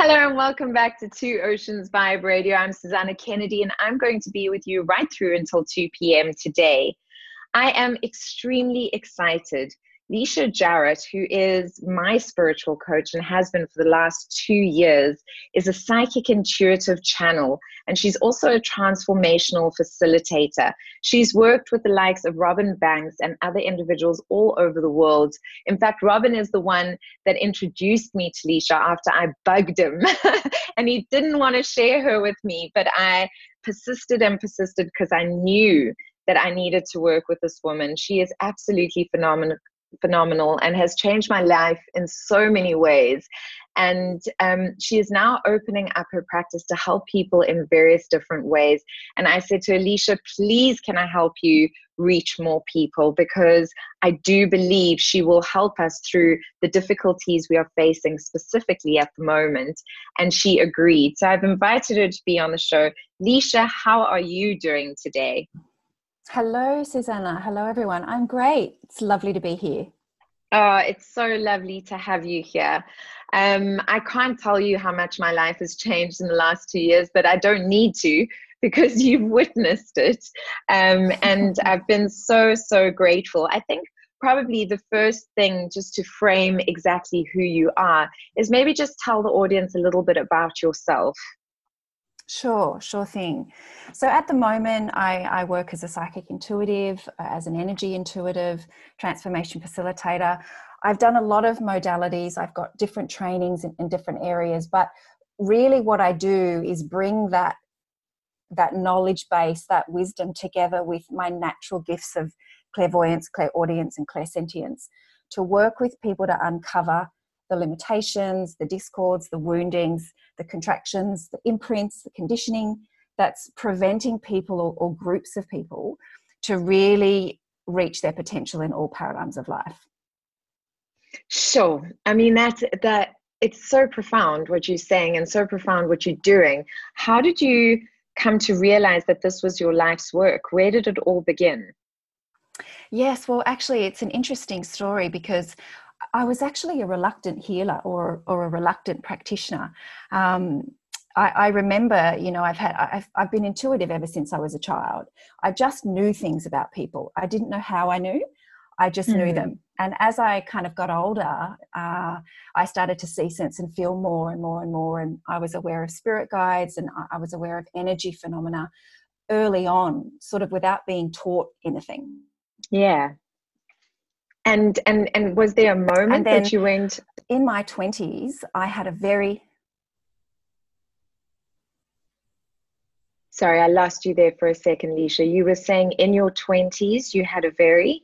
Hello and welcome back to Two Oceans Vibe Radio. I'm Susana Kennedy and I'm going to be with you right through until 2 p.m. today. I am extremely excited Leisha Jarret, who is my spiritual coach and has been for the last two years, is a psychic intuitive channel, and she's also a transformational facilitator. She's worked with the likes of Robin Banks and other individuals all over the world. In fact, Robin is the one that introduced me to Leisha after I bugged him, and he didn't want to share her with me, but I persisted and persisted because I knew that I needed to work with this woman. She is absolutely phenomenal, phenomenal and has changed my life in so many ways. And um, she is now opening up her practice to help people in various different ways. And I said to Leisha, please, can I help you reach more people? Because I do believe she will help us through the difficulties we are facing specifically at the moment. And she agreed. So I've invited her to be on the show. Leisha, how are you doing today? Hello, Susana. Hello, everyone. I'm great. It's lovely to be here. Oh, it's so lovely to have you here. Um, I can't tell you how much my life has changed in the last two years, but I don't need to because you've witnessed it. Um, and I've been so, so grateful. I think probably the first thing just to frame exactly who you are is maybe just tell the audience a little bit about yourself. Sure, sure thing. So at the moment, I, I work as a psychic intuitive, uh, as an energy intuitive, transformation facilitator. I've done a lot of modalities, I've got different trainings in, in different areas, but really what I do is bring that that knowledge base, that wisdom together with my natural gifts of clairvoyance, clairaudience, and clairsentience to work with people to uncover the limitations, the discords, the woundings, the contractions, the imprints, the conditioning that's preventing people or, or groups of people to really reach their potential in all paradigms of life. Sure. I mean that's that it's so profound what you're saying and so profound what you're doing. How did you come to realize that this was your life's work? Where did it all begin? Yes, well, actually, it's an interesting story because I was actually a reluctant healer or, or a reluctant practitioner. Um, I, I, remember, you know, I've had, I've, I've been intuitive ever since I was a child. I just knew things about people. I didn't know how I knew. I just mm-hmm. knew them. And as I kind of got older, uh, I started to see, sense, and feel more and more and more. And I was aware of spirit guides and I was aware of energy phenomena early on, sort of without being taught anything. Yeah and and and was there a moment that you went in my 20s i had a very sorry i lost you there for a second leisha you were saying in your 20s you had a very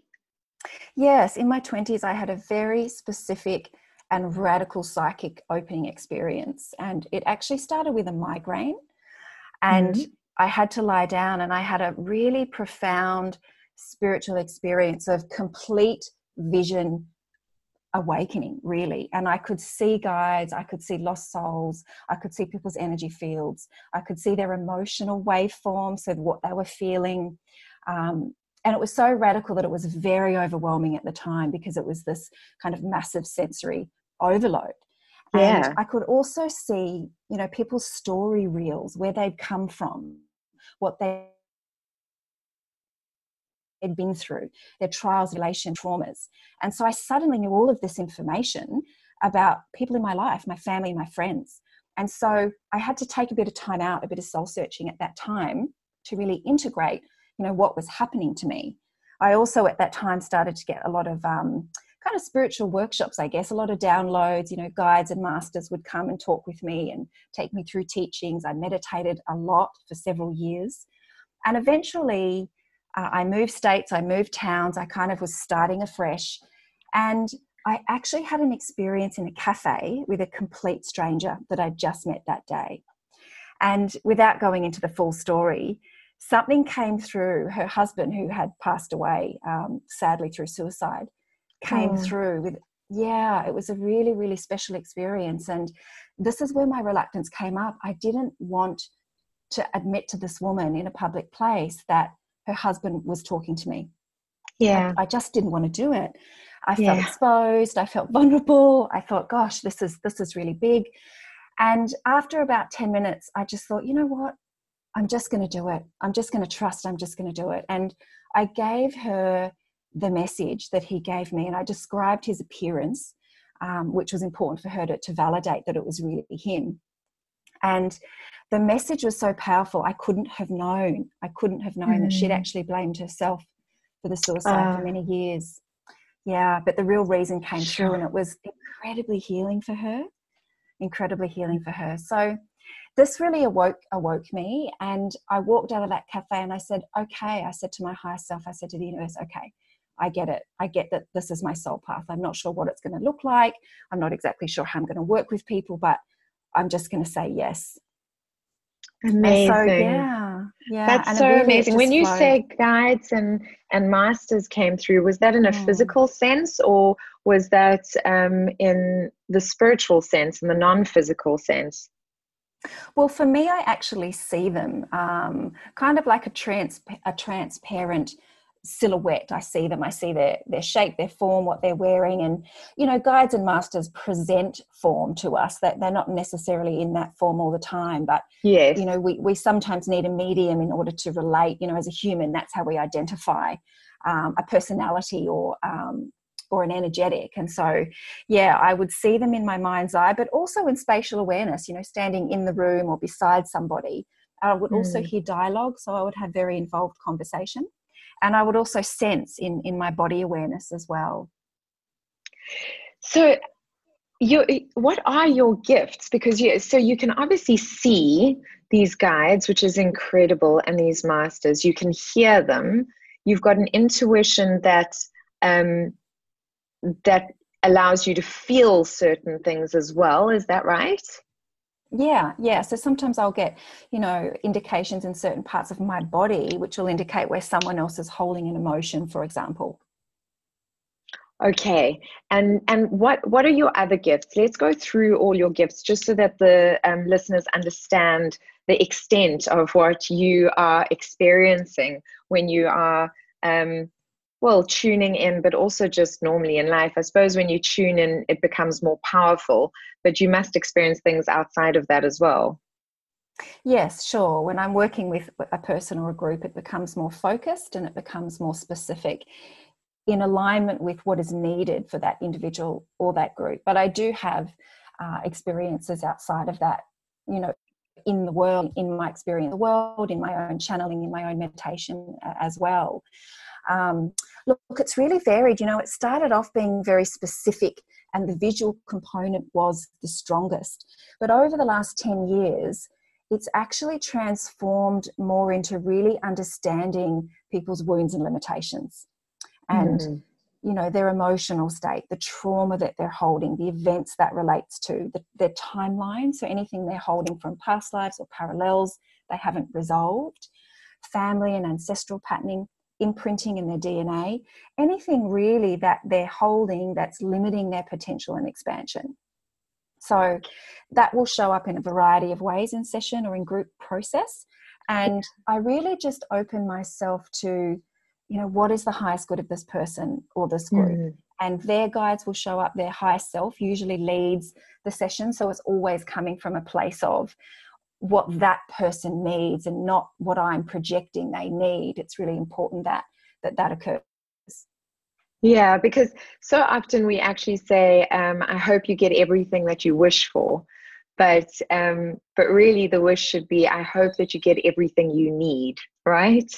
yes in my 20s i had a very specific and radical psychic opening experience. And it actually started with a migraine. And mm-hmm. i had to lie down and i had a really profound spiritual experience of complete vision awakening really. And i could see guides i could see lost souls i could see people's energy fields i could see their emotional waveforms of what they were feeling. Um, and it was so radical that it was very overwhelming at the time because it was this kind of massive sensory overload. And yeah. i could also see you know people's story reels where they'd come from what they had been through, their trials, relation, traumas. And so I suddenly knew all of this information about people in my life, my family, my friends. And so I had to take a bit of time out, a bit of soul searching at that time to really integrate, you know, what was happening to me. I also at that time started to get a lot of um, kind of spiritual workshops, I guess, a lot of downloads, you know, guides and masters would come and talk with me and take me through teachings. I meditated a lot for several years. And eventually, uh, I moved states, I moved towns, I kind of was starting afresh. And I actually had an experience in a cafe with a complete stranger that I'd just met that day. And without going into the full story, something came through. Her husband, who had passed away um, sadly through suicide, came oh. through with, yeah, it was a really, really special experience. And this is where my reluctance came up. I didn't want to admit to this woman in a public place that her husband was talking to me. Yeah. I, I just didn't want to do it. I felt yeah. exposed. I felt vulnerable. I thought, gosh, this is this is really big. And after about 10 minutes, I just thought, you know what? I'm just going to do it. I'm just going to trust. I'm just going to do it. And I gave her the message that he gave me, and I described his appearance, um, which was important for her to, to validate that it was really him. And the message was so powerful, I couldn't have known. I couldn't have known mm. that she'd mm. actually blamed herself for the suicide uh, for ah. many years. Yeah, but the real reason came sure. through, and it was incredibly healing for her. Incredibly healing for her. So this really awoke awoke me and i walked out of that cafe and i said okay i said to my higher self i said to the universe okay i get it i get that this is my soul path i'm not sure what it's going to look like i'm not exactly sure how i'm going to work with people but i'm just going to say yes. Amazing so, yeah. Yeah that's and so really amazing. when you flowed. say guides and and masters came through was that in a mm. physical sense or was that um, in the spiritual sense in the non-physical sense? Well, for me, I actually see them um, kind of like a, trans- a transparent silhouette. I see them. I see their their shape, their form, what they're wearing, and you know, guides and masters present form to us. That they're not necessarily in that form all the time, but yes. you know, we we sometimes need a medium in order to relate. You know, as a human, that's how we identify um, a personality or um, or an energetic. And so, yeah, I would see them in my mind's eye, but also in spatial awareness, you know, standing in the room or beside somebody. I would also mm. hear dialogue, so I would have very involved conversation. And I would also sense in, in my body awareness as well. So, your, what are your gifts? Because you, so you can obviously see these guides, which is incredible, and these masters. You can hear them. You've got an intuition that um, that allows you to feel certain things as well. Is that right? Yeah, yeah. So sometimes I'll get, you know, indications in certain parts of my body which will indicate where someone else is holding an emotion, for example. Okay, and and what what are your other gifts? Let's go through all your gifts just so that the um, listeners understand the extent of what you are experiencing when you are um, well tuning in but also just normally in life. I suppose when you tune in it becomes more powerful but you must experience things outside of that as well. Yes sure. When i'm working with a person or a group it becomes more focused and it becomes more specific in alignment with what is needed for that individual or that group. But i do have uh, experiences outside of that you know in the world in my experience the world in my own channeling in my own meditation uh, as well. Um, look, it's really varied. You know, it started off being very specific and the visual component was the strongest. But over the last 10 years, it's actually transformed more into really understanding people's wounds and limitations and mm. you know their emotional state the trauma that they're holding the events that relates to the, their timeline so anything they're holding from past lives or parallels they haven't resolved family and ancestral patterning imprinting in their DNA, anything really that they're holding that's limiting their potential and expansion. So that will show up in a variety of ways in session or in group process. And I really just open myself to, you know, what is the highest good of this person or this group? Mm. And their guides will show up, their higher self usually leads the session. So it's always coming from a place of, what that person needs and not what I'm projecting they need. It's really important that that, that occurs. Yeah, because so often we actually say, um, "I hope you get everything that you wish for," but um, but really the wish should be, "I hope that you get everything you need," right?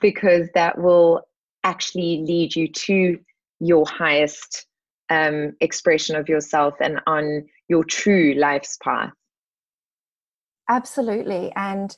Because that will actually lead you to your highest um, expression of yourself and on your true life's path. Absolutely. And,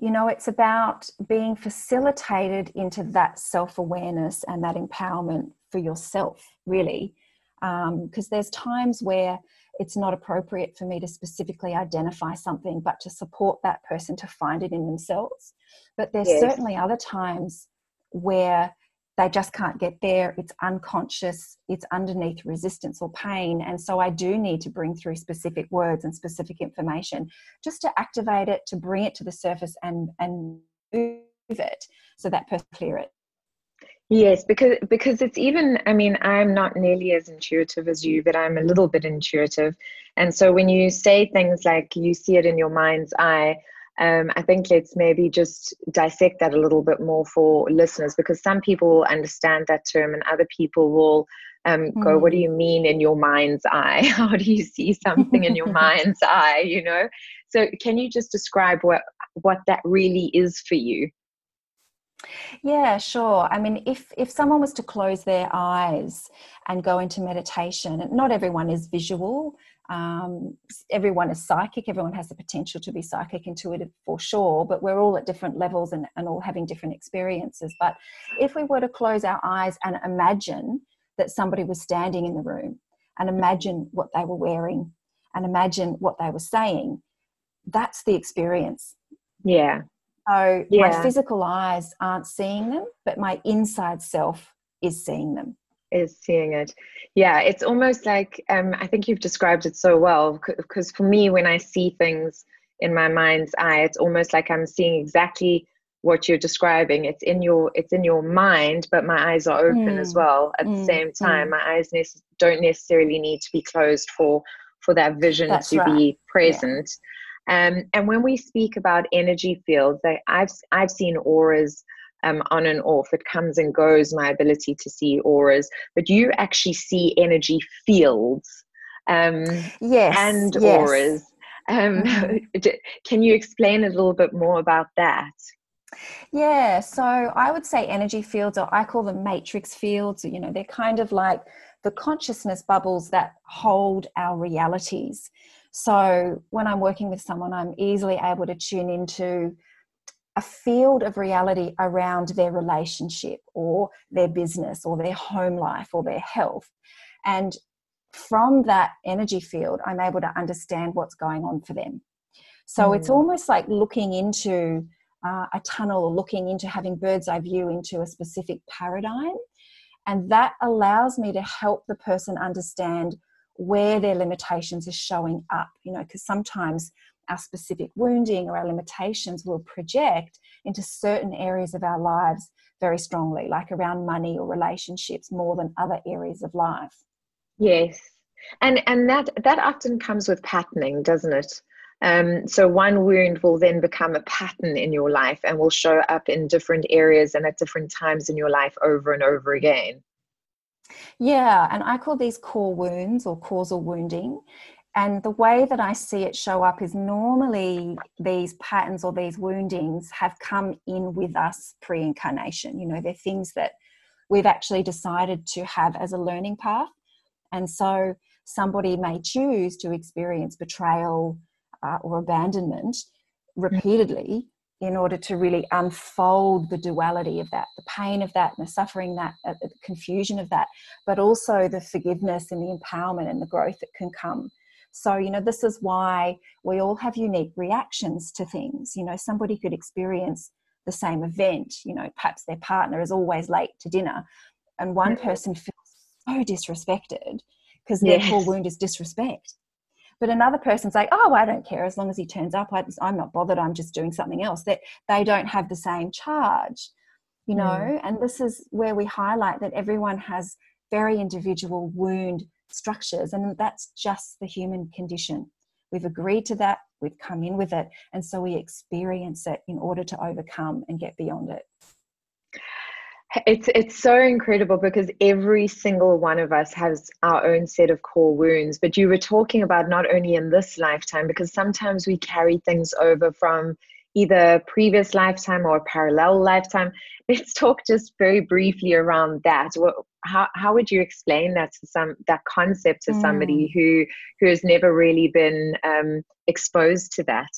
you know, it's about being facilitated into that self awareness and that empowerment for yourself, really. Because um, there's times where it's not appropriate for me to specifically identify something, but to support that person to find it in themselves. But there's yes. certainly other times where they just can't get there. It's unconscious, it's underneath resistance or pain. And so I do need to bring through specific words and specific information just to activate it, to bring it to the surface and, and move it so that person clear it. Yes, because because it's even I mean, I'm not nearly as intuitive as you, but I'm a little bit intuitive. And so when you say things like you see it in your mind's eye, um, I think let's maybe just dissect that a little bit more for listeners because some people will understand that term and other people will um, mm. go, What do hmm. you mean in your mind's eye? How do you see something in your mind's eye? You know? So, can you just describe what, what that really is for you? Yeah, sure. I mean, if if someone was to close their eyes and go into meditation, not everyone is visual. Um, everyone is psychic. Everyone has the potential to be psychic, intuitive for sure. But we're all at different levels and, and all having different experiences. But if we were to close our eyes and imagine that somebody was standing in the room, and imagine what they were wearing, and imagine what they were saying, that's the experience. Yeah. So yeah. my physical eyes aren't seeing them, but my inside self is seeing them. Is seeing it. Yeah, it's almost like um, I think you've described it so well. Because for me, when I see things in my mind's eye, it's almost like I'm seeing exactly what you're describing. It's in your it's in your mind, but my eyes are open mm. as well at mm. the same time. Mm. My eyes ne- don't necessarily need to be closed for for that vision That's to right. be present. Yeah um, and when we speak about energy fields, I've I've seen auras um, on and off. It comes and goes. My ability to see auras, but you actually see energy fields. Um, yes, and yes. auras. Um, mm-hmm. can you explain a little bit more about that? Yeah, so I would say energy fields, or I call them matrix fields. You know, they're kind of like the consciousness bubbles that hold our realities. So when I'm working with someone, I'm easily able to tune into a field of reality around their relationship or their business or their home life or their health. And from that energy field, I'm able to understand what's going on for them. So mm. it's almost like looking into uh, a tunnel or looking into having bird's eye view into a specific paradigm. And that allows me to help the person understand where their limitations are showing up, you know, because sometimes our specific wounding or our limitations will project into certain areas of our lives very strongly, like around money or relationships more than other areas of life. Yes. And and that that often comes with patterning, doesn't it? Um, so one wound will then become a pattern in your life and will show up in different areas and at different times in your life over and over again. Yeah, and I call these core wounds or causal wounding. And the way that I see it show up is normally these patterns or these woundings have come in with us pre incarnation. You know, they're things that we've actually decided to have as a learning path. And so somebody may choose to experience betrayal uh, or abandonment repeatedly in order to really unfold the duality of that, the pain of that, and the suffering that, uh, the confusion of that, but also the forgiveness and the empowerment and the growth that can come. So, you know, this is why we all have unique reactions to things. You know, somebody could experience the same event, you know, perhaps their partner is always late to dinner, and one person feels so disrespected because their yes. core wound is disrespect. But another person's like, oh, I don't care as long as he turns up. I, I'm not bothered. I'm just doing something else. That they don't have the same charge, you know. Mm. And this is where we highlight that everyone has very individual wound structures, and that's just the human condition. We've agreed to that. We've come in with it, and so we experience it in order to overcome and get beyond it. It's it's so incredible because every single one of us has our own set of core wounds. But you were talking about not only in this lifetime, because sometimes we carry things over from either previous lifetime or parallel lifetime. Let's talk just very briefly around that. What, how how would you explain that to some that concept to somebody mm. who who has never really been um, exposed to that?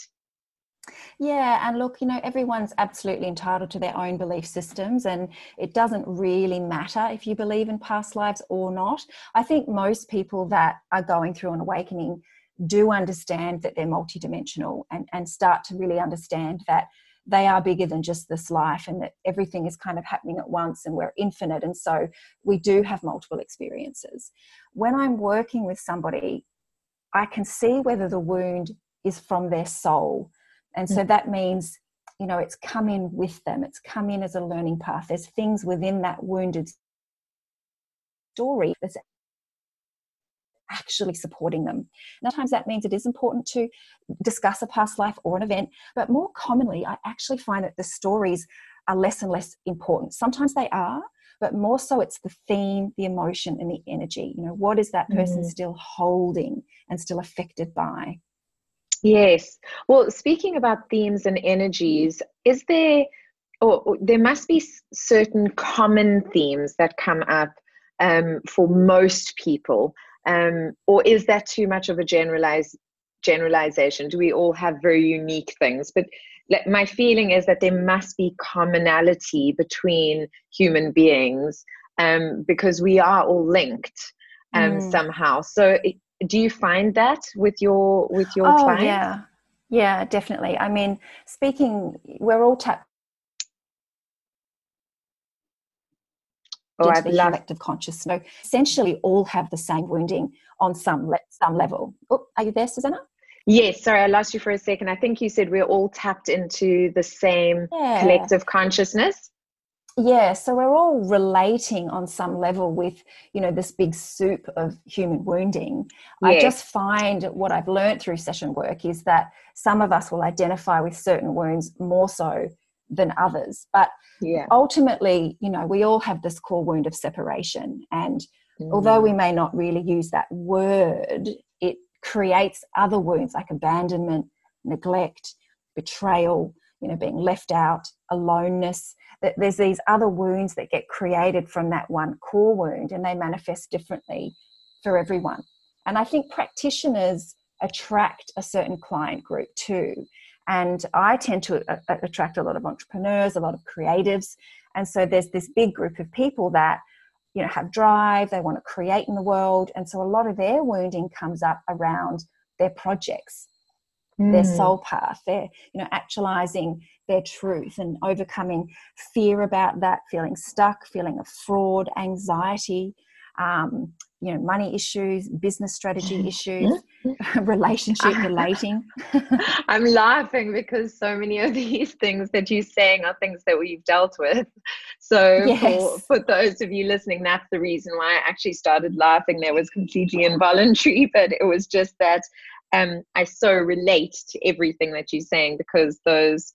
Yeah, and look, you know, everyone's absolutely entitled to their own belief systems, and it doesn't really matter if you believe in past lives or not. I think most people that are going through an awakening do understand that they're multidimensional and, and start to really understand that they are bigger than just this life and that everything is kind of happening at once and we're infinite. And so we do have multiple experiences. When I'm working with somebody, I can see whether the wound is from their soul and so mm. that means you know it's come in with them it's come in as a learning path there's things within that wounded story that's actually supporting them. Sometimes that means it is important to discuss a past life or an event, but more commonly, I actually find that the stories are less and less important. Sometimes they are, but more so it's the theme, the emotion, and the energy. You know, what is that person mm. still holding and still affected by? Yes. Well, speaking about themes and energies, is there, or there must be certain common themes that come up um, for most people um, or is that too much of a generalized generalization? Do we all have very unique things? But my feeling is that there must be commonality between human beings um, because we are all linked um, mm. somehow. So do you find that with your with your oh, clients? yeah. Yeah definitely. I mean speaking we're all tapped oh, into the collective consciousness. So essentially, all have the same wounding on some le- some level. Oh, are you there, Susana? Yes, sorry, I lost you for a second. I think you said we're all tapped into the same yeah. collective consciousness. Yeah, so we're all relating on some level with, you know, this big soup of human wounding. Yes. I just find what I've learned through session work is that some of us will identify with certain wounds more so than others. But yeah. ultimately, you know, we all have this core wound of separation. And mm. although we may not really use that word, it creates other wounds like abandonment, neglect, betrayal, you know, being left out, aloneness. That there's these other wounds that get created from that one core wound and they manifest differently for everyone. And I think practitioners attract a certain client group too and I tend to attract a lot of entrepreneurs, a lot of creatives. And so there's this big group of people that, you know, have drive, they want to create in the world. And so a lot of their wounding comes up around their projects, mm. their hmm. soul path, their, you know, actualizing their truth and overcoming fear about that, feeling stuck, feeling of fraud, anxiety, um, you know money issues business strategy issues relationship relating. I'm laughing because so many of these things that you're saying are things that we've dealt with. So yes. for, for those of you listening that's the reason why i actually started laughing. There was completely involuntary but it was just that um, i so relate to everything that you're saying because those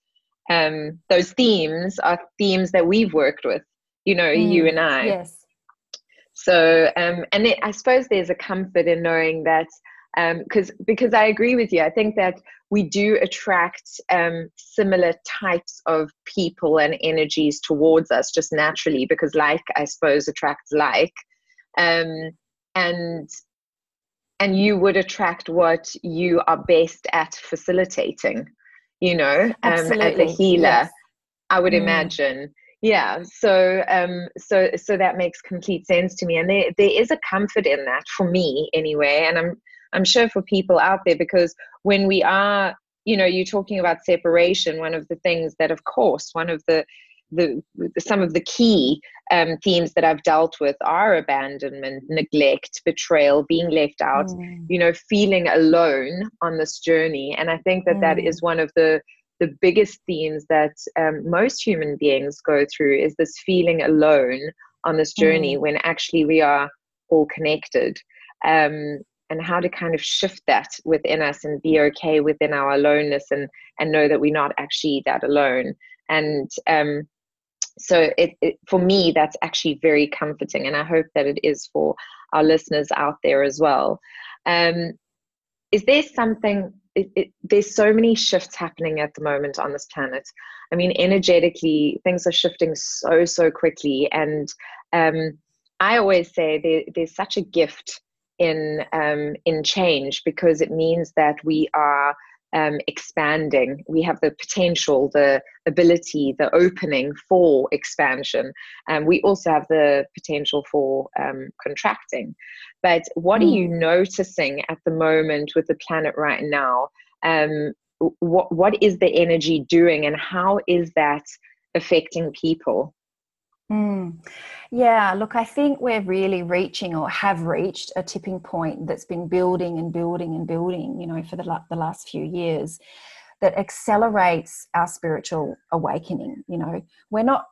um, those themes are themes that we've worked with you know mm, you and i. yes so, um, and it, I suppose there's a comfort in knowing that because um, because I agree with you. I think that we do attract um, similar types of people and energies towards us just naturally because like I suppose attracts like, um, and and you would attract what you are best at facilitating. You know, um, as a healer, yes. I would mm. imagine yeah so um so so that makes complete sense to me and there there is a comfort in that for me anyway and i'm i'm sure for people out there because when we are you know you're talking about separation one of the things that of course one of the the some of the key um, themes that I've dealt with are abandonment, neglect, betrayal, being left out, mm. you know, feeling alone on this journey. And I think that mm. that is one of the the biggest themes that um, most human beings go through is this feeling alone on this journey mm. when actually we are all connected. Um, and how to kind of shift that within us and be okay within our aloneness and and know that we're not actually that alone. And um, so it, it, for me that's actually very comforting and i hope that it is for our listeners out there as well. Um, is there something it, it, there's so many shifts happening at the moment on this planet. I mean, energetically, things are shifting so so quickly, and um, I always say there, there's such a gift in um, in change because it means that we are um, expanding. We have the potential, the ability, the opening for expansion. And um, we also have the potential for um, contracting. But what mm. are you hmm. noticing at the moment with the planet right now? Um, what, what is the energy doing and how is that affecting people? Mm. Yeah, look, I think we're really reaching or have reached a tipping point that's been building and building and building, you know, for the, the last few years. that accelerates our spiritual awakening. You know, we're not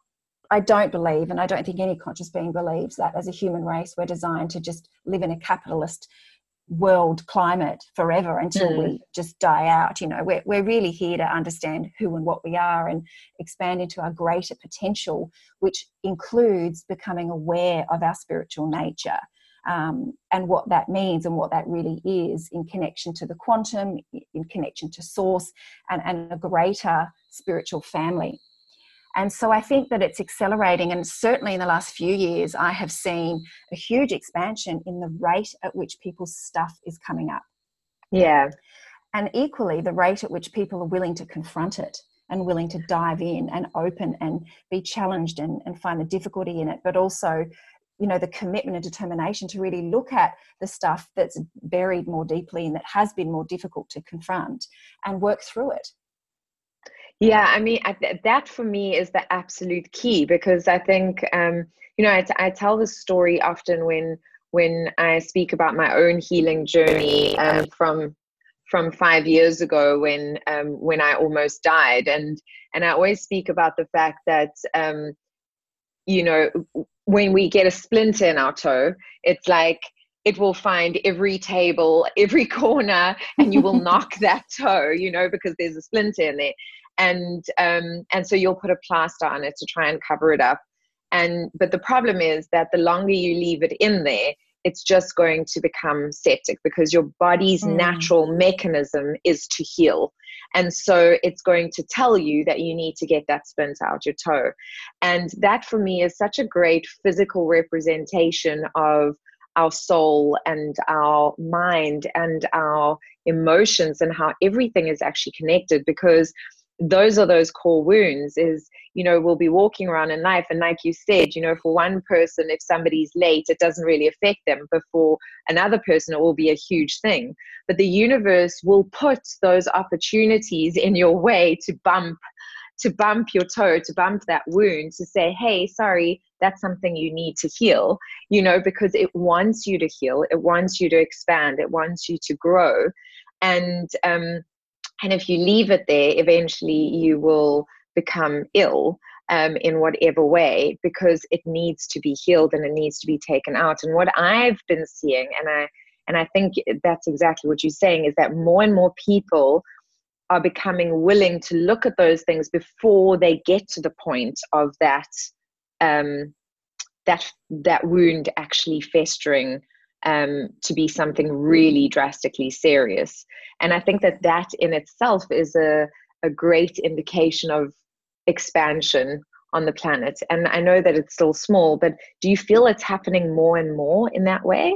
I don't believe, and I don't think any conscious being believes that as a human race, we're designed to just live in a capitalist world climate forever until mm. we just die out. You know, we're, we're really here to understand who and what we are and expand into our greater potential, which includes becoming aware of our spiritual nature. Um, and what that means and what that really is in connection to the quantum, in connection to source, and, and a greater spiritual family. And so I think that it's accelerating. And certainly in the last few years, I have seen a huge expansion in the rate at which people's stuff is coming up. Yeah. And equally, the rate at which people are willing to confront it and willing to dive in and open and be challenged and, and find the difficulty in it, but also you know the commitment and determination to really look at the stuff that's buried more deeply and that has been more difficult to confront and work through it yeah, I mean, I, that for me is the absolute key because I think, um, you know, I, t- I tell this story often when when I speak about my own healing journey um, from from five years ago when um, when I almost died, and and I always speak about the fact that um, you know when we get a splinter in our toe, it's like it will find every table, every corner, and you will knock that toe, you know, because there's a splinter in there and um, and so you'll put a plaster on it to try and cover it up. And but the problem is that the longer you leave it in there it's just going to become septic because your body's mm. natural mechanism is to heal. And so it's going to tell you that you need to get that splint out your toe. And that for me is such a great physical representation of our soul and our mind and our emotions and how everything is actually connected because those are those core wounds is you know we'll be walking around in life and like you said you know for one person if somebody's late it doesn't really affect them but for another person it will be a huge thing. But the universe will put those opportunities in your way to bump to bump your toe to bump that wound to say hey sorry that's something you need to heal you know because it wants you to heal it wants you to expand it wants you to grow. And um and if you leave it there, eventually you will become ill um, in whatever way because it needs to be healed and it needs to be taken out. And what I've been seeing, and I and I think that's exactly what you're saying, is that more and more people are becoming willing to look at those things before they get to the point of that um, that that wound actually festering um, to be something really drastically serious. And I think that that in itself is a, a great indication of expansion on the planet. And I know that it's still small, but do you feel it's happening more and more in that way?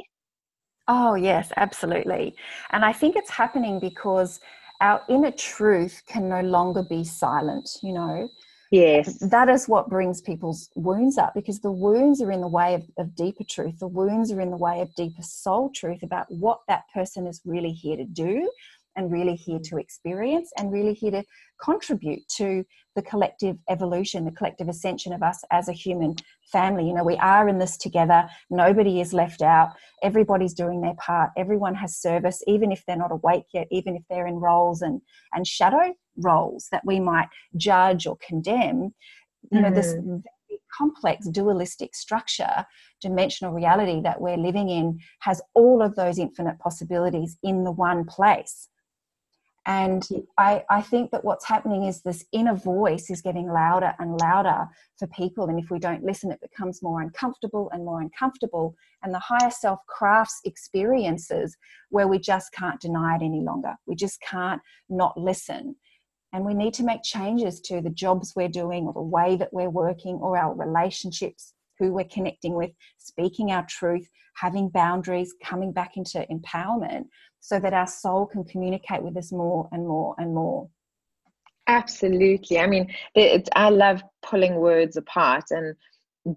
Oh, yes, absolutely. And I think it's happening because our inner truth can no longer be silent, you know. Yes. That is what brings people's wounds up because the wounds are in the way of, of, deeper truth. The wounds are in the way of deeper soul truth about what that person is really here to do and really here to experience and really here to contribute to the collective evolution, the collective ascension of us as a human family. You know, we are in this together. Nobody is left out. Everybody's doing their part. Everyone has service, even if they're not awake yet, even if they're in roles and, and shadow roles that we might judge or condemn. You know, mm. this complex dualistic structure, dimensional reality that we're living in has all of those infinite possibilities in the one place. And I, I think that what's happening is this inner voice is getting louder and louder for people. And if we don't listen, it becomes more uncomfortable and more uncomfortable. And the higher self crafts experiences where we just can't deny it any longer. We just can't not listen. And we need to make changes to the jobs we're doing or the way that we're working or our relationships, who we're connecting with, speaking our truth, having boundaries, coming back into empowerment so that our soul can communicate with us more and more and more. Absolutely. I mean, it's, I love pulling words apart and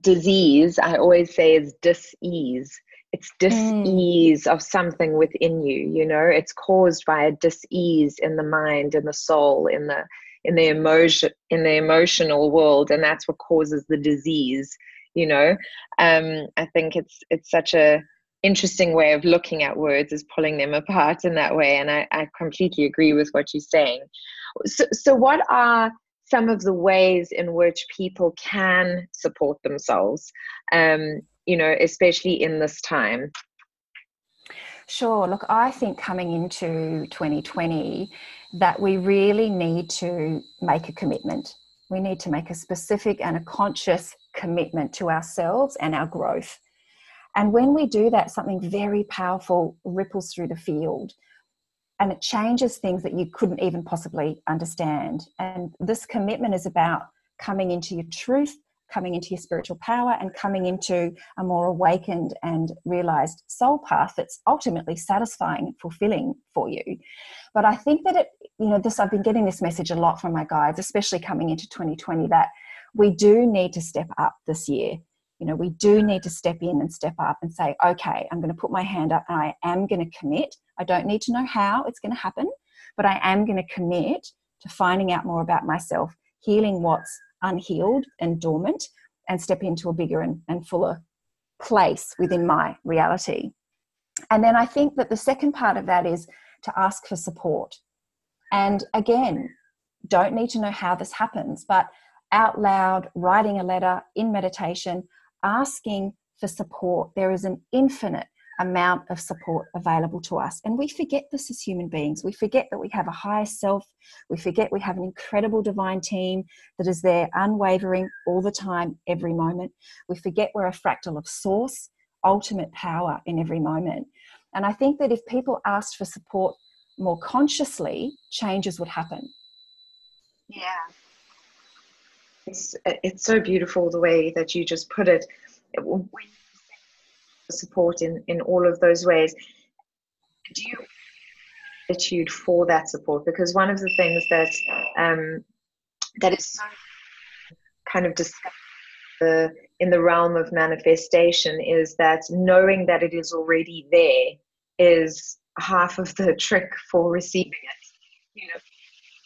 disease, I always say is dis-ease. It's dis-ease mm. of something within you, you know, it's caused by a dis-ease in the mind, in the soul, in the in the emotion in the emotional world, and that's what causes the disease, you know. Um, I think it's it's such a interesting way of looking at words is pulling them apart in that way and I, I completely agree with what you're saying So, so what are some of the ways in which people can support themselves, um, you know, especially in this time? Sure. Look, I think coming into 2020 that we really need to make a commitment. We need to make a specific and a conscious commitment to ourselves and our growth. And when we do that, something very powerful ripples through the field and it changes things that you couldn't even possibly understand. And this commitment is about coming into your truth, coming into your spiritual power, and coming into a more awakened and realized soul path that's ultimately satisfying fulfilling for you. But I think that it, you know, this, I've been getting this message a lot from my guides, especially coming into 2020, that we do need to step up this year you know we do need to step in and step up and say okay i'm going to put my hand up and i am going to commit. I don't need to know how it's going to happen but i am going to commit to finding out more about myself healing what's unhealed and dormant and step into a bigger and, and fuller place within my reality. And then i think that the second part of that is to ask for support. And again don't need to know how this happens but out loud writing a letter in meditation asking for support. There is an infinite amount of support available to us. And we forget this as human beings. We forget that we have a higher self. We forget we have an incredible divine team that is there unwavering all the time, every moment. We forget we're a fractal of source, ultimate power in every moment. And I think that if people asked for support more consciously, changes would happen. Yeah it's it's so beautiful the way that you just put it. Support in in all of those ways. Do you attitude for that support? Because one of the things that um, that is so kind of discussed the, in the realm of manifestation is that knowing that it is already there is half of the trick for receiving it. You know,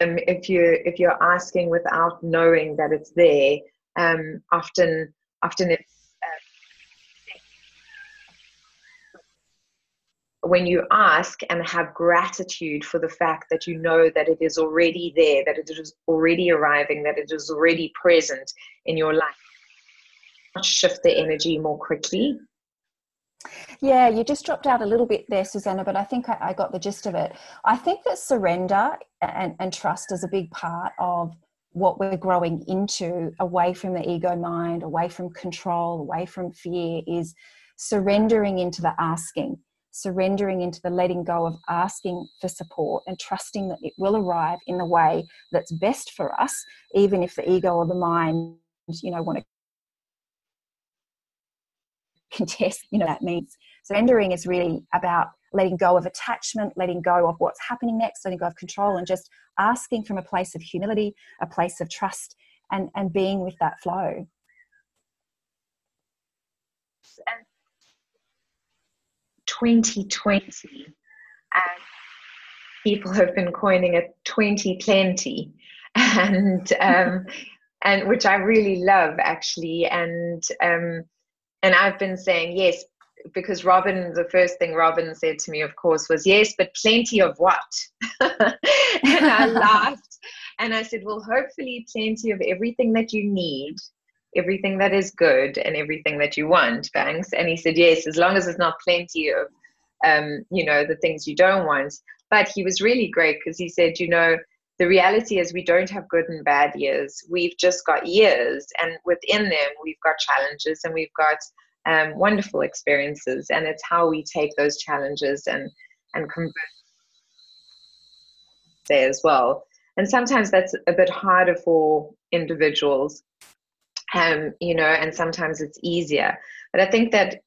um, if you if you're asking without knowing that it's there, um, often often it's uh, when you ask and have gratitude for the fact that you know that it is already there, that it is already arriving, that it is already present in your life, shift the energy more quickly yeah, you just dropped out a little bit there, Susana, but I think I, I got the gist of it. I think that surrender and, and trust is a big part of what we're growing into away from the ego mind, away from control, away from fear is surrendering into the asking, surrendering into the letting go of asking for support and trusting that it will arrive in the way that's best for us, even if the ego or the mind, you know, want to contest, you know, that means So, surrendering is really about letting go of attachment, letting go of what's happening next, letting go of control, and just asking from a place of humility, a place of trust, and, and being with that flow. 2020, and people have been coining it 2020, and um, and which I really love actually, and um, and I've been saying yes because Robin, the first thing Robin said to me, of course, was yes, but plenty of what? and I laughed and I said, well, hopefully, plenty of everything that you need, everything that is good, and everything that you want. Thanks. And he said, yes, as long as it's not plenty of, um, you know, the things you don't want. But he was really great because he said, you know, the reality is we don't have good and bad years. We've just got years, and within them, we've got challenges and we've got um, wonderful experiences. And it's how we take those challenges and and convert there as well. And sometimes that's a bit harder for individuals, um, you know, and sometimes it's easier. But I think that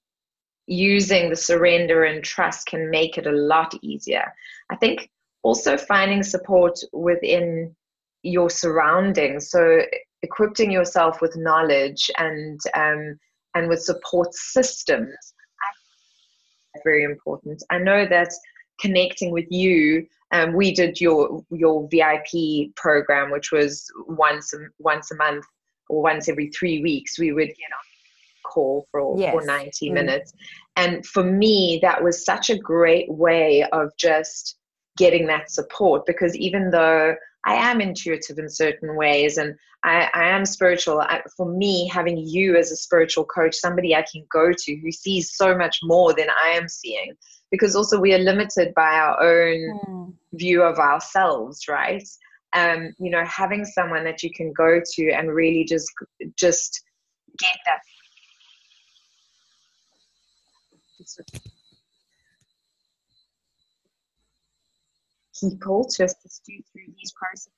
using the surrender and trust can make it a lot easier. I think also finding support within your surroundings so equipping yourself with knowledge and um, and with support systems very important i know that connecting with you um, we did your your vip program which was once once a month or once every three weeks we would get on call for, yes. for 90 mm. minutes and for me that was such a great way of just getting that support because even though I am intuitive in certain ways and I, I am spiritual. I, for me, having you as a spiritual coach, somebody I can go to who sees so much more than I am seeing, because also we are limited by our own mm. view of ourselves, right? Um, you know, having someone that you can go to and really just just get that people to assist you through these processes?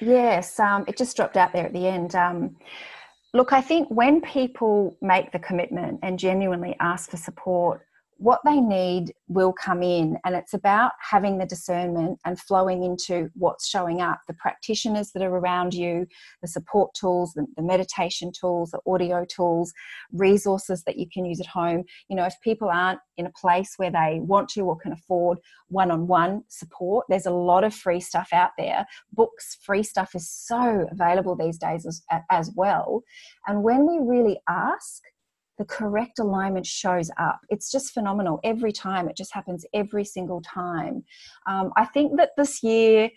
Yes, um, it just dropped out there at the end. Um, look, I think when people make the commitment and genuinely ask for support, what they need will come in and it's about having the discernment and flowing into what's showing up. The practitioners that are around you the support tools the, the, meditation tools the audio tools resources that you can use at home. You know if people aren't in a place where they want to or can afford one-on-one support there's a lot of free stuff out there. Books free stuff is so available these days as, as well. And when we really ask the correct alignment shows up. It's just phenomenal every time. It just happens every single time. Um, I think that this year,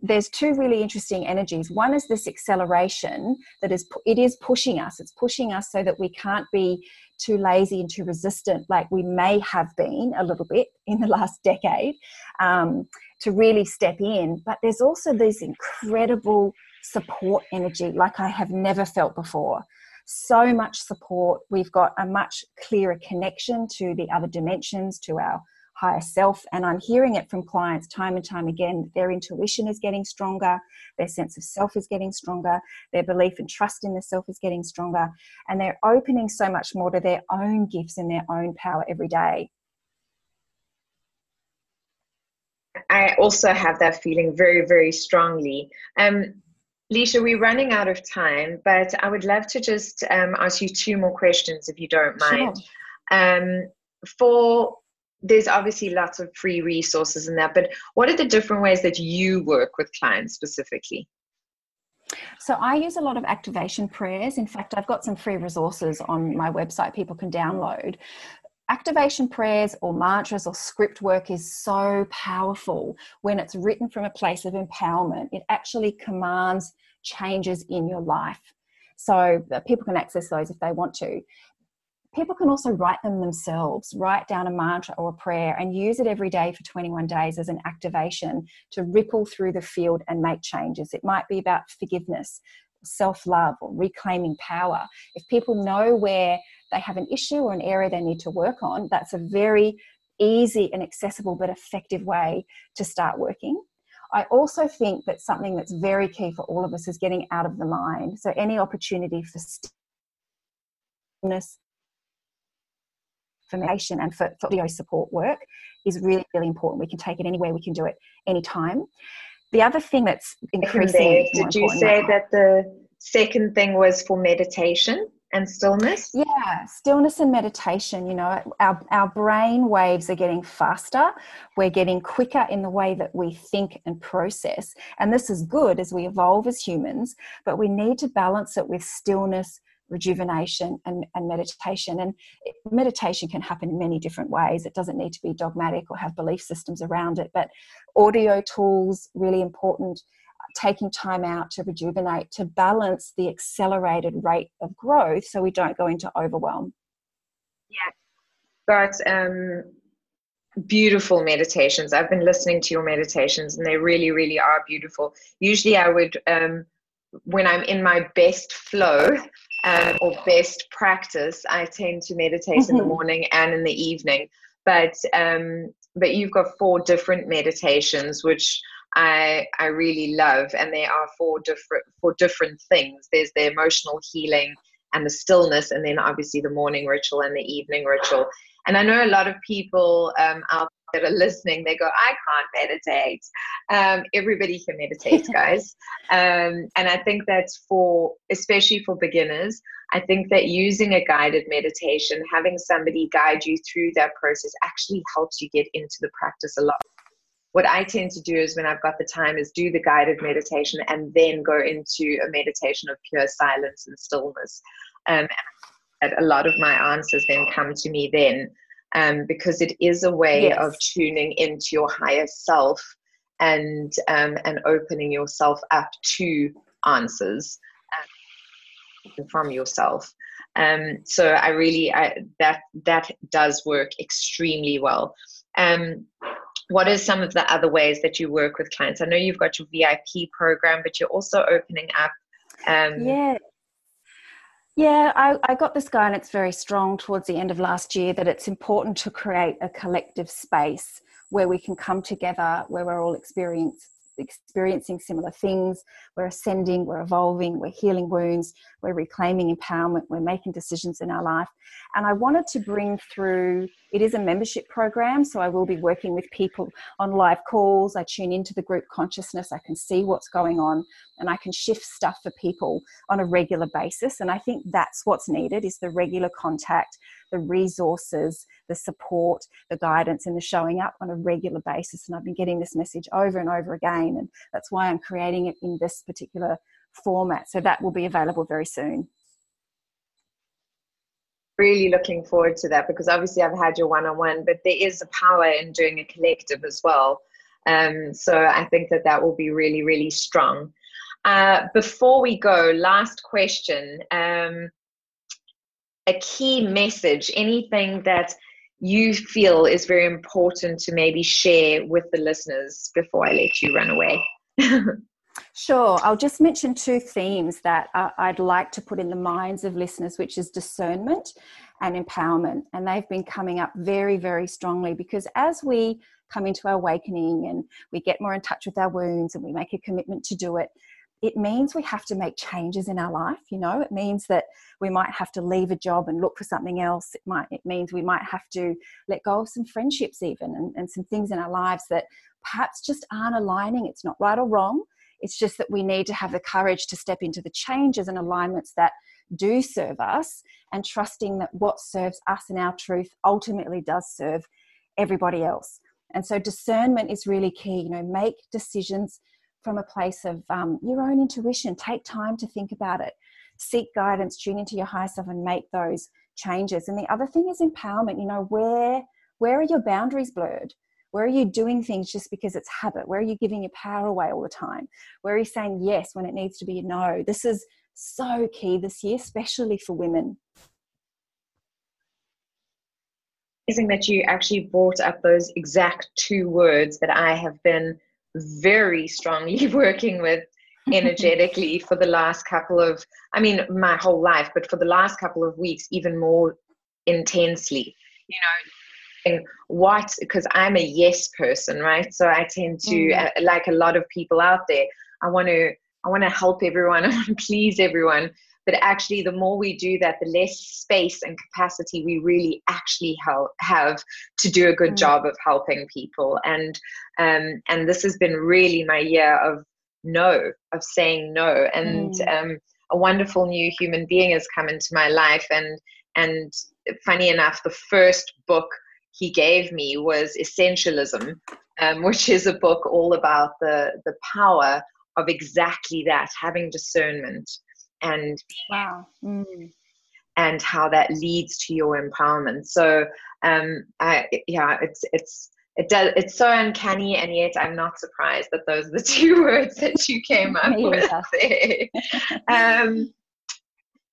there's two really interesting energies. One is this acceleration that is it is pushing us. It's pushing us so that we can't be too lazy and too resistant, like we may have been a little bit in the last decade, um, to really step in. But there's also this incredible support energy, like I have never felt before so much support. We've got a much clearer connection to the other dimensions, to our higher self. And I'm hearing it from clients time and time again their intuition is getting stronger, their sense of self is getting stronger, their belief and trust in the self is getting stronger, and they're opening so much more to their own gifts and their own power every day. I also have that feeling very, very strongly. Um, Leisha, we're running out of time, but I would love to just um, ask you two more questions if you don't mind. Sure. Um, for there's obviously lots of free resources in that, but what are the different ways that you work with clients specifically? So I use a lot of activation prayers. In fact, I've got some free resources on my website people can download. Activation prayers or mantras or script work is so powerful when it's written from a place of empowerment. It actually commands changes in your life. So uh, people can access those if they want to. People can also write them themselves, write down a mantra or a prayer and use it every day for 21 days as an activation to ripple through the field and make changes. It might be about forgiveness, self love, or reclaiming power. If people know where they have an issue or an area they need to work on, that's a very easy and accessible but effective way to start working. I also think that something that's very key for all of us is getting out of the mind. So, any opportunity for stillness, information, and for, for audio support work is really, really important. We can take it anywhere, we can do it anytime. The other thing that's increasing. Did you say now, that the second thing was for meditation? And stillness? Yeah stillness and meditation you know our, our brain waves are getting faster. We're getting quicker in the way that we think and process. And this is good as we evolve as humans but we need to balance it with stillness rejuvenation and, and meditation. And meditation can happen in many different ways. It doesn't need to be dogmatic or have belief systems around it but audio tools really important taking time out to rejuvenate to balance the accelerated rate of growth so we don't go into overwhelm. Yeah, got um, beautiful meditations. I've been listening to your meditations and they really, really are beautiful. Usually, I would, um, when I'm in my best flow um, or best practice, I tend to meditate mm-hmm. in the mm-hmm. morning and in the evening. But um, but you've got four different meditations, which I I really love, and they are four different for different things. There's the emotional healing and the stillness, and then obviously the morning ritual and the evening ritual. And I know a lot of people um, out that are listening, they go, I can't meditate. Um, everybody can meditate, guys. Um, and I think that's for, especially for beginners, I think that using a guided meditation, having somebody guide you through that process actually helps you get into the practice a lot what I tend to do is when I've got the time is do the guided meditation and then go into a meditation of pure silence and stillness. Um, and a lot of my answers then come to me then. um, because it is a way yes. of tuning into your higher self and um, and opening yourself up to answers from yourself. Um, so I really I, that that does work extremely well. Um, what are some of the other ways that you work with clients? I know you've got your VIP program, but you're also opening up. Um, yeah. Yeah, I, I got this guidance very strong towards the end of last year that it's important to create a collective space where we can come together, where we're all experience, experiencing similar things. We're ascending, we're evolving, we're healing wounds, we're reclaiming empowerment, we're making decisions in our life. And I wanted to bring through it is a membership program, so I will be working with people on live calls. I tune into the group consciousness, I can see what's going on, and I can shift stuff for people on a regular basis. And I think that's what's needed is the regular contact, the resources, the support, the guidance, and the showing up on a regular basis. And I've been getting this message over and over again, and that's why I'm creating it in this particular format. So that will be available very soon really looking forward to that because obviously I've had your one on one, but there is a power in doing a collective as well. Um, so I think that that will be really, really strong. Uh, before we go, last question. Um, a key message, anything that you feel is very important to maybe share with the listeners before I let you run away? Sure. I'll just mention two themes that I'd like to put in the minds of listeners, which is discernment and empowerment. And they've been coming up very, very strongly because as we come into our awakening and we get more in touch with our wounds and we make a commitment to do it, it means we have to make changes in our life you know it means that we might have to leave a job and look for something else it might it means we might have to let go of some friendships even and, and some things in our lives that perhaps just aren't aligning it's not right or wrong it's just that we need to have the courage to step into the changes and alignments that do serve us and trusting that what serves us and our truth ultimately does serve everybody else. And so discernment is really key. You know, make decisions from a place of um, your own intuition. Take time to think about it. Seek guidance, tune into your higher self, and make those changes. And the other thing is empowerment. You know, where where are your boundaries blurred? Where are you doing things just because it's habit? Where are you giving your power away all the time? Where are you saying yes when it needs to be a no? This is so key this year, especially for women. Amazing that you actually brought up those exact two words that I have been very strongly working with energetically for the last couple of, I mean, my whole life, but for the last couple of weeks, even more intensely. You know, and what because i'm a yes person right so i tend to mm. uh, like a lot of people out there i want to i want to help everyone i want to please everyone but actually the more we do that the less space and capacity we really actually help, have to do a good mm. job of helping people and um and this has been really my year of no of saying no and mm. um a wonderful new human being has come into my life and and funny enough the first book he gave me was Essentialism, um, which is a book all about the, the power of exactly that, having discernment and wow. Mm. and how that leads to your empowerment. So um, I, yeah, it's it's it does it's so uncanny and yet i'm not surprised that those are the two words that you came up with um,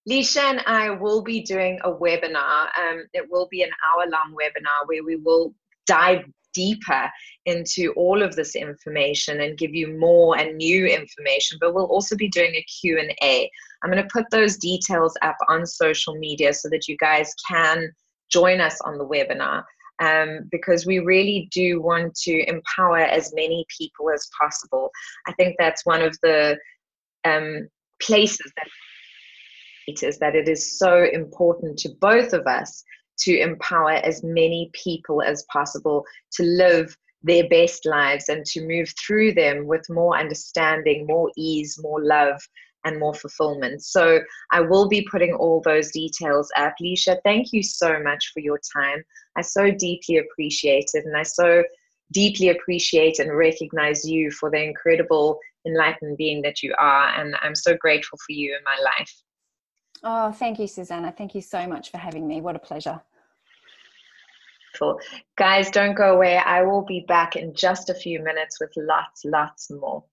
Leisha and I will be doing a webinar. Um, it will be an hour long webinar where we will dive deeper into all of this information and give you more and new information but we'll also be doing a q&a i'm going to put those details up on social media so that you guys can join us on the webinar um, because we really do want to empower as many people as possible. I think that's one of the um, places that is that it is so important to both of us to empower as many people as possible to live their best lives and to move through them with more understanding, more ease, more love, and more fulfillment. So I will be putting all those details up. Leisha, thank you so much for your time. I so deeply appreciate it, and I so deeply appreciate and recognize you for the incredible enlightened being that you are. And I'm so grateful for you in my life. Oh, thank you, Susana. Thank you so much for having me. What a pleasure. Guys, don't go away. I will be back in just a few minutes with lots, lots more.